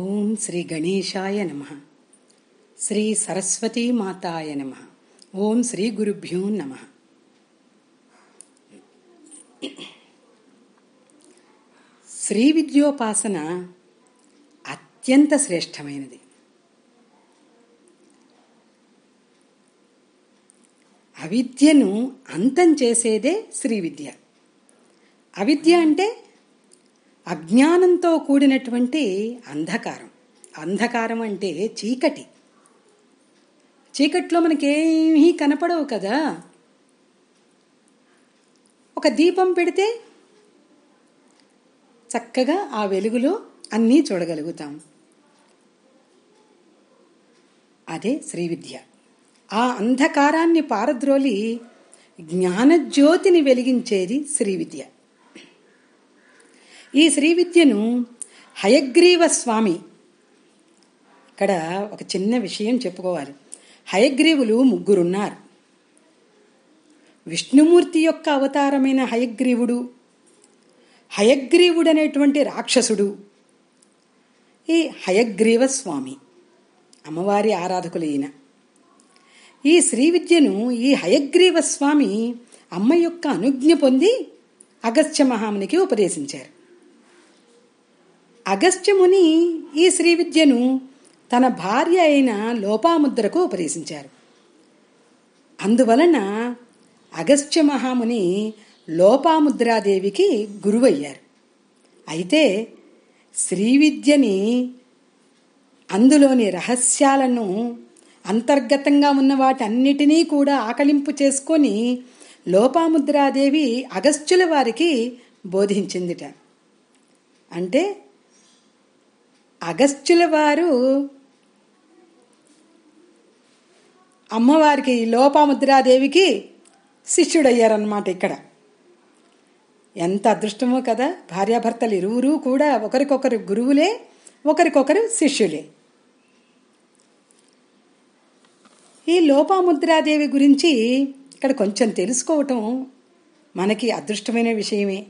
ఓం శ్రీ గణేశాయ నమ. శ్రీ సరస్వతీ మాతాయ నమ. ఓం శ్రీ గురుభ్యో నమ. శ్రీ విద్యోపాసన అత్యంత శ్రేష్టమైనది. అవిద్యను అంతం చేసేదే శ్రీ విద్య. అవిద్య అంటే అజ్ఞానంతో కూడినటువంటి అంధకారం. అంధకారం అంటే చీకటి. చీకట్లో మనకేమీ కనపడవు కదా. ఒక దీపం పెడితే చక్కగా ఆ వెలుగులో అన్నీ చూడగలుగుతాం. అదే శ్రీ విద్య. ఆ అంధకారాన్ని పారద్రోలి జ్ఞానజ్యోతిని వెలిగించేది శ్రీ విద్య. ఈ శ్రీ విద్యను హయగ్రీవ స్వామి ఇక్కడ ఒక చిన్న విషయం చెప్పుకోవాలి. హయగ్రీవులు ముగ్గురున్నారు. విష్ణుమూర్తి యొక్క అవతారమైన హయగ్రీవుడు హయగ్రీవుడు అనేటువంటి రాక్షసుడు ఈ హయగ్రీవ స్వామి అమ్మవారి ఆరాధకులు ఈయన. ఈ శ్రీ విద్యను ఈ హయగ్రీవ స్వామి అమ్మ యొక్క అనుజ్ఞ పొంది అగస్త్య మహామునికి ఉపదేశించారు. అగస్త్యముని ఈ శ్రీ విద్యను తన భార్య అయిన లోపాముద్రకు ఉపదేశించారు. అందువలన అగస్త్య మహాముని లోపాముద్రాదేవికి గురువయ్యారు. అయితే శ్రీ విద్యని అందులోని రహస్యాలను అంతర్గతంగా ఉన్న వాటన్నిటినీ కూడా ఆకలింపు చేసుకొని లోపాముద్రాదేవి అగస్త్యుల వారికి బోధించిందిట. అంటే అగస్త్యుల వారు అమ్మవారికి లోపాముద్రాదేవికి శిష్యుడయ్యారన్నమాట ఇక్కడ. ఎంత అదృష్టమో కదా భార్యాభర్తలు ఇరువురు కూడా ఒకరికొకరు గురువులే ఒకరికొకరు శిష్యులే. ఈ లోపాముద్రాదేవి గురించి ఇక్కడ కొంచెం తెలుసుకోవటం మనకి అదృష్టమైన విషయమే.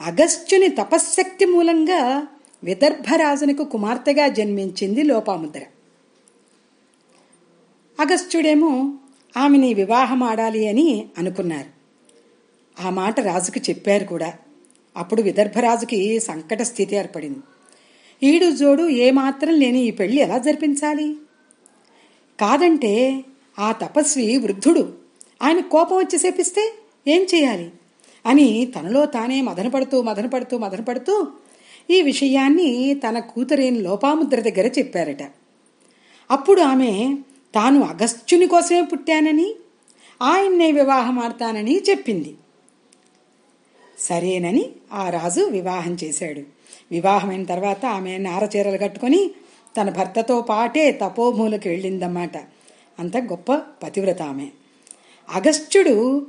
అగస్త్యుని తపశ్శక్తి మూలంగా విదర్భరాజునకు కుమార్తెగా జన్మించింది లోపాముద్ర. అగస్త్యుడేమో ఆమెని వివాహం ఆడాలి అని అనుకున్నారు. ఆ మాట రాజుకు చెప్పారు కూడా. అప్పుడు విదర్భరాజుకి సంకట స్థితి ఏర్పడింది. ఈడు జోడు ఏమాత్రం లేని ఈ పెళ్ళి ఎలా జరిపించాలి? కాదంటే ఆ తపస్వి వృద్ధుడు ఆయన కోపం వచ్చి శపిస్తే ఏం చేయాలి? అని తనలో తానే మదనపడుతూ మదనపడుతూ మదనపడుతూ ఈ విషయాన్ని తన కూతురేని లోపాముద్ర దగ్గర చెప్పారట. అప్పుడు ఆమె తాను అగస్త్యుని కోసమే పుట్టానని ఆయన్నే వివాహం ఆడతానని చెప్పింది. సరేనని ఆ రాజు వివాహం చేశాడు. వివాహమైన తర్వాత ఆమె నారచీరలు కట్టుకొని తన భర్తతో పాటే తపోభూలకు వెళ్ళిందన్నమాట. అంత గొప్ప పతివ్రత ఆమె. అగస్త్యుడు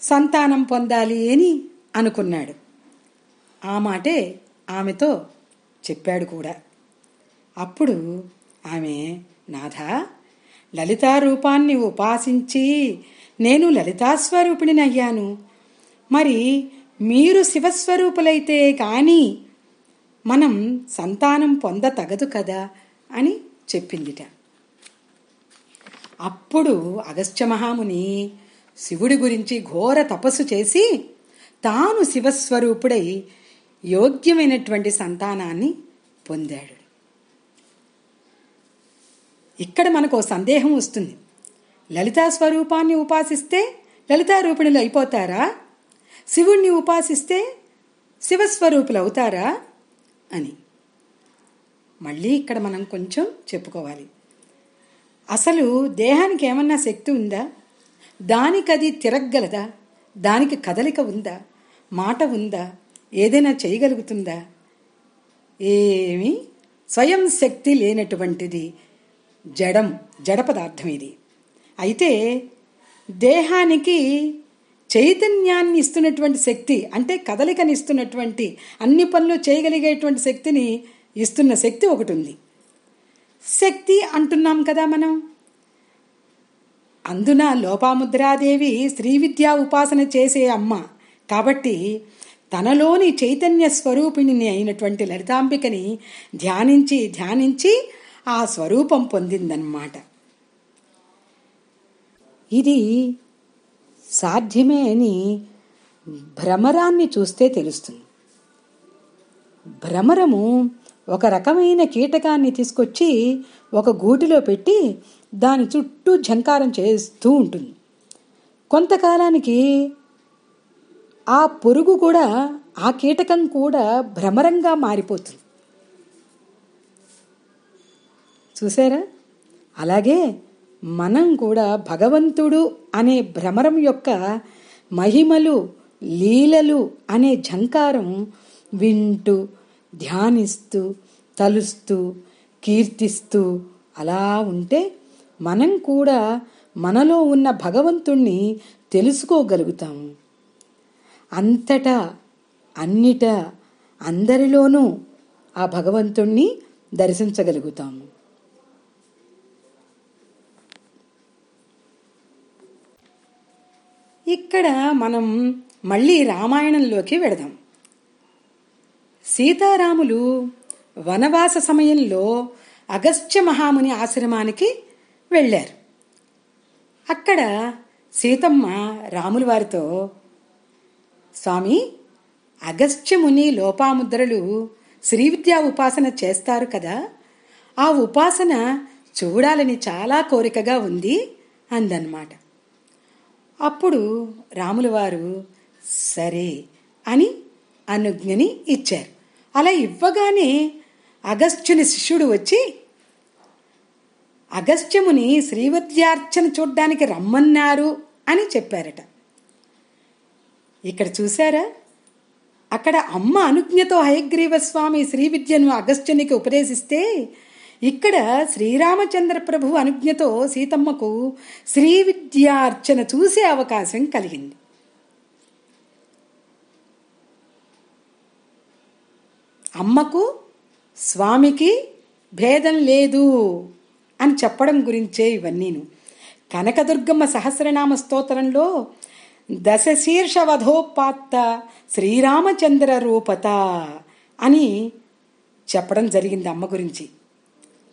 సంతానం పొందాలి అని అనుకున్నాడు. ఆ మాటే ఆమెతో చెప్పాడు కూడా. అప్పుడు ఆమె నాథ లలితా రూపాన్ని ఉపాసించి నేను లలితాస్వరూపిణినయ్యాను మరి మీరు శివస్వరూపులైతే కానీ మనం సంతానం పొంద తగదు కదా? అని చెప్పిందిట. అప్పుడు అగస్త్య మహాముని శివుడి గురించి ఘోర తపస్సు చేసి తాను శివస్వరూపుడై యోగ్యమైనటువంటి సంతానాన్ని పొందాడు. ఇక్కడ మనకు సందేహం వస్తుంది. లలితా స్వరూపాన్ని ఉపాసిస్తే లలితారూపిణులు అయిపోతారా? శివుణ్ణి ఉపాసిస్తే శివస్వరూపులు అవుతారా? అని. మళ్ళీ ఇక్కడ మనం కొంచెం చెప్పుకోవాలి. అసలు దేహానికి ఏమన్నా శక్తి ఉందా? దానికి అది తిరగగలదా? దానికి కదలిక ఉందా? మాట ఉందా? ఏదైనా చేయగలుగుతుందా? ఏమి? స్వయం శక్తి లేనటువంటిది జడం జడ పదార్థం ఇది. అయితే దేహానికి చైతన్యాన్ని ఇస్తున్నటువంటి శక్తి అంటే కదలికని ఇస్తున్నటువంటి అన్ని పనులు చేయగలిగేటువంటి శక్తిని ఇస్తున్న శక్తి ఒకటి ఉంది. శక్తి అంటున్నాం కదా మనం. అందున లోపాముద్రాదేవి శ్రీ విద్యా ఉపాసన చేసే అమ్మ. కాబట్టి తనలోని చైతన్య స్వరూపిణిని అయినటువంటి లలితాంబికని ధ్యానించి ధ్యానించి ఆ స్వరూపం పొందిందన్నమాట. ఇది సాధ్యమే అని భ్రమరాన్ని చూస్తే తెలుస్తుంది. భ్రమరము ఒక రకమైన కీటకాన్ని తీసుకొచ్చి ఒక గూటిలో పెట్టి దాని చుట్టూ ఝంకారం చేస్తూ ఉంటుంది. కొంతకాలానికి ఆ పురుగు కూడా ఆ కీటకం కూడా భ్రమరంగా మారిపోతుంది. చూసారా? అలాగే మనం కూడా భగవంతుడు అనే భ్రమరం యొక్క మహిమలు లీలలు అనే ఝంకారం వింటూ ధ్యానిస్తూ తలుస్తూ కీర్తిస్తూ అలా ఉంటే మనం కూడా మనలో ఉన్న భగవంతుణ్ణి తెలుసుకోగలుగుతాము అంతటా అన్నిట అందరిలోనూ ఆ భగవంతుణ్ణి దర్శించగలుగుతాము. ఇక్కడ మనం మళ్ళీ రామాయణంలోకి వెడదాం. సీతారాములు వనవాస సమయంలో అగస్త్య మహాముని ఆశ్రమానికి వెళ్ళారు. అక్కడ సీతమ్మ రాముల వారితో స్వామి అగస్త్యముని లోపాముద్రలు శ్రీవిద్యా ఉపాసన చేస్తారు కదా. ఆ ఉపాసన చూడాలని చాలా కోరికగా ఉంది అందన్నమాట. అప్పుడు రాముల వారు సరే అని అనుజ్ఞని ఇచ్చారు. అలా ఇవ్వగానే అగస్త్యుని శిష్యుడు వచ్చి అగస్త్యముని శ్రీవిద్యార్చన చూడ్డానికి రమ్మన్నారు అని చెప్పారట. ఇక్కడ చూసారా అక్కడ అమ్మ అనుజ్ఞతో హయగ్రీవ స్వామి శ్రీ విద్యను అగస్త్యునికి ఉపదేశిస్తే ఇక్కడ శ్రీరామచంద్ర ప్రభు అనుజ్ఞతో సీతమ్మకు శ్రీ విద్యార్చన చూసే అవకాశం కలిగింది. అమ్మకు స్వామికి భేదం లేదు అని చెప్పడం గురించే ఇవన్నీను. కనకదుర్గమ్మ సహస్రనామ స్తోత్రంలో దశశీర్ష వధోపాత్త శ్రీరామచంద్ర రూపత అని చెప్పడం జరిగింది అమ్మ గురించి.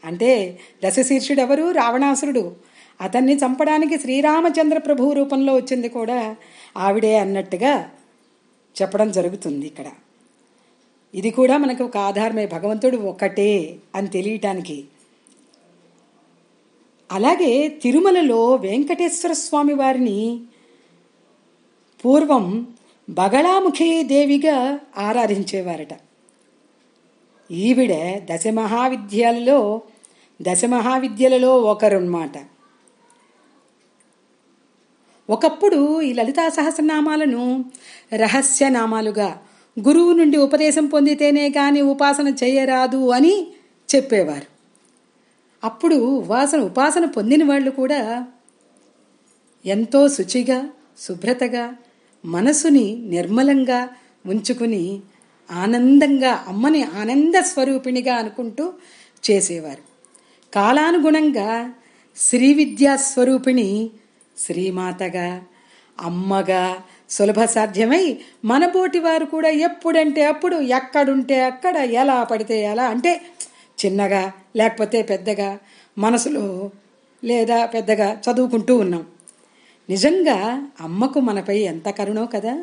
అంటే దశశీర్షుడు ఎవరు రావణాసురుడు. అతన్ని చంపడానికి శ్రీరామచంద్ర ప్రభు రూపంలో వచ్చింది కూడా ఆవిడే అన్నట్టుగా చెప్పడం జరుగుతుంది ఇక్కడ. ఇది కూడా మనకు ఒక ఆధారమే. భగవంతుడు ఒకటే అని తెలియటానికి. అలాగే తిరుమలలో వెంకటేశ్వర స్వామి వారిని పూర్వం బగళాముఖి దేవిగా ఆరాధించేవారట. ఈవిడ దశ మహావిద్యాలలో దశ మహావిద్యలలో ఒకరున్నమాట. ఒకప్పుడు ఈ లలితా సహస్రనామాలను రహస్య నామాలుగా గురువు నుండి ఉపదేశం పొందితేనే కానీ ఉపాసన చేయరాదు అని చెప్పేవారు. అప్పుడు ఉపాసన ఉపాసన పొందిన వాళ్ళు కూడా ఎంతో శుచిగా శుభ్రతగా మనసుని నిర్మలంగా ఉంచుకుని ఆనందంగా అమ్మని ఆనంద స్వరూపిణిగా అనుకుంటూ చేసేవారు. కాలానుగుణంగా శ్రీ విద్యా స్వరూపిణి శ్రీమాతగా అమ్మగా సులభ సాధ్యమై మనబోటి వారు కూడా ఎప్పుడంటే అప్పుడు ఎక్కడుంటే అక్కడ ఎలా పడితే ఎలా అంటే చిన్నగా లేకపోతే పెద్దగా మనసులో లేదా పెద్దగా చదువుకుంటూ ఉన్నాం. నిజంగా అమ్మకు మనపై ఎంత కరుణో కదా?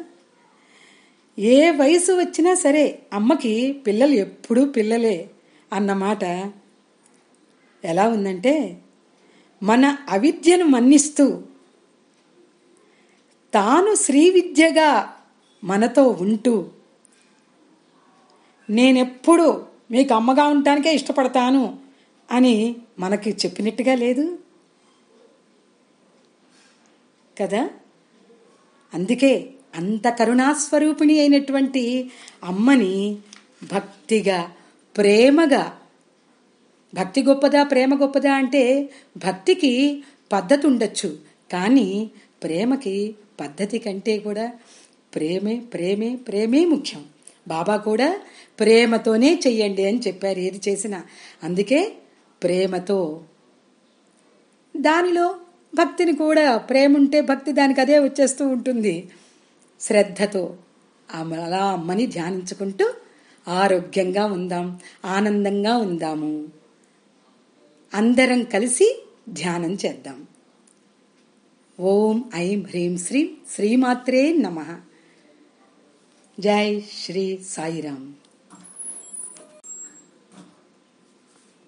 ఏ వయసు వచ్చినా సరే అమ్మకి పిల్లలు ఎప్పుడూ పిల్లలే అన్నమాట ఎలా ఉందంటే మన అవిద్యను మన్నిస్తూ తాను శ్రీ విద్యగా మనతో ఉంటూ నేనెప్పుడు మీకు అమ్మగా ఉండటానికే ఇష్టపడతాను అని మనకి చెప్పినట్టుగా లేదు? కదా? అందుకే అంత కరుణాస్వరూపిణి అయినటువంటి అమ్మని భక్తిగా ప్రేమగా భక్తి గొప్పదా ప్రేమ గొప్పదా అంటే భక్తికి పద్ధతి ఉండొచ్చు. కానీ ప్రేమకి పద్ధతి కంటే కూడా ప్రేమే ప్రేమే ప్రేమే ముఖ్యం. బాబా కూడా ప్రేమతోనే చెయ్యండి అని చెప్పారు. ఏది చేసినా అందుకే ప్రేమతో. దానిలో భక్తిని కూడా ప్రేమ ఉంటే భక్తి దానికి అదే వచ్చేస్తూ ఉంటుంది. శ్రద్ధతో అలా అమ్మని ధ్యానించుకుంటూ ఆరోగ్యంగా ఉందాం ఆనందంగా ఉందాము. అందరం కలిసి ధ్యానం చేద్దాం. ఓం ఐం హ్రీం శ్రీం శ్రీమాత్రే నమ. జై శ్రీ సాయిరామ్.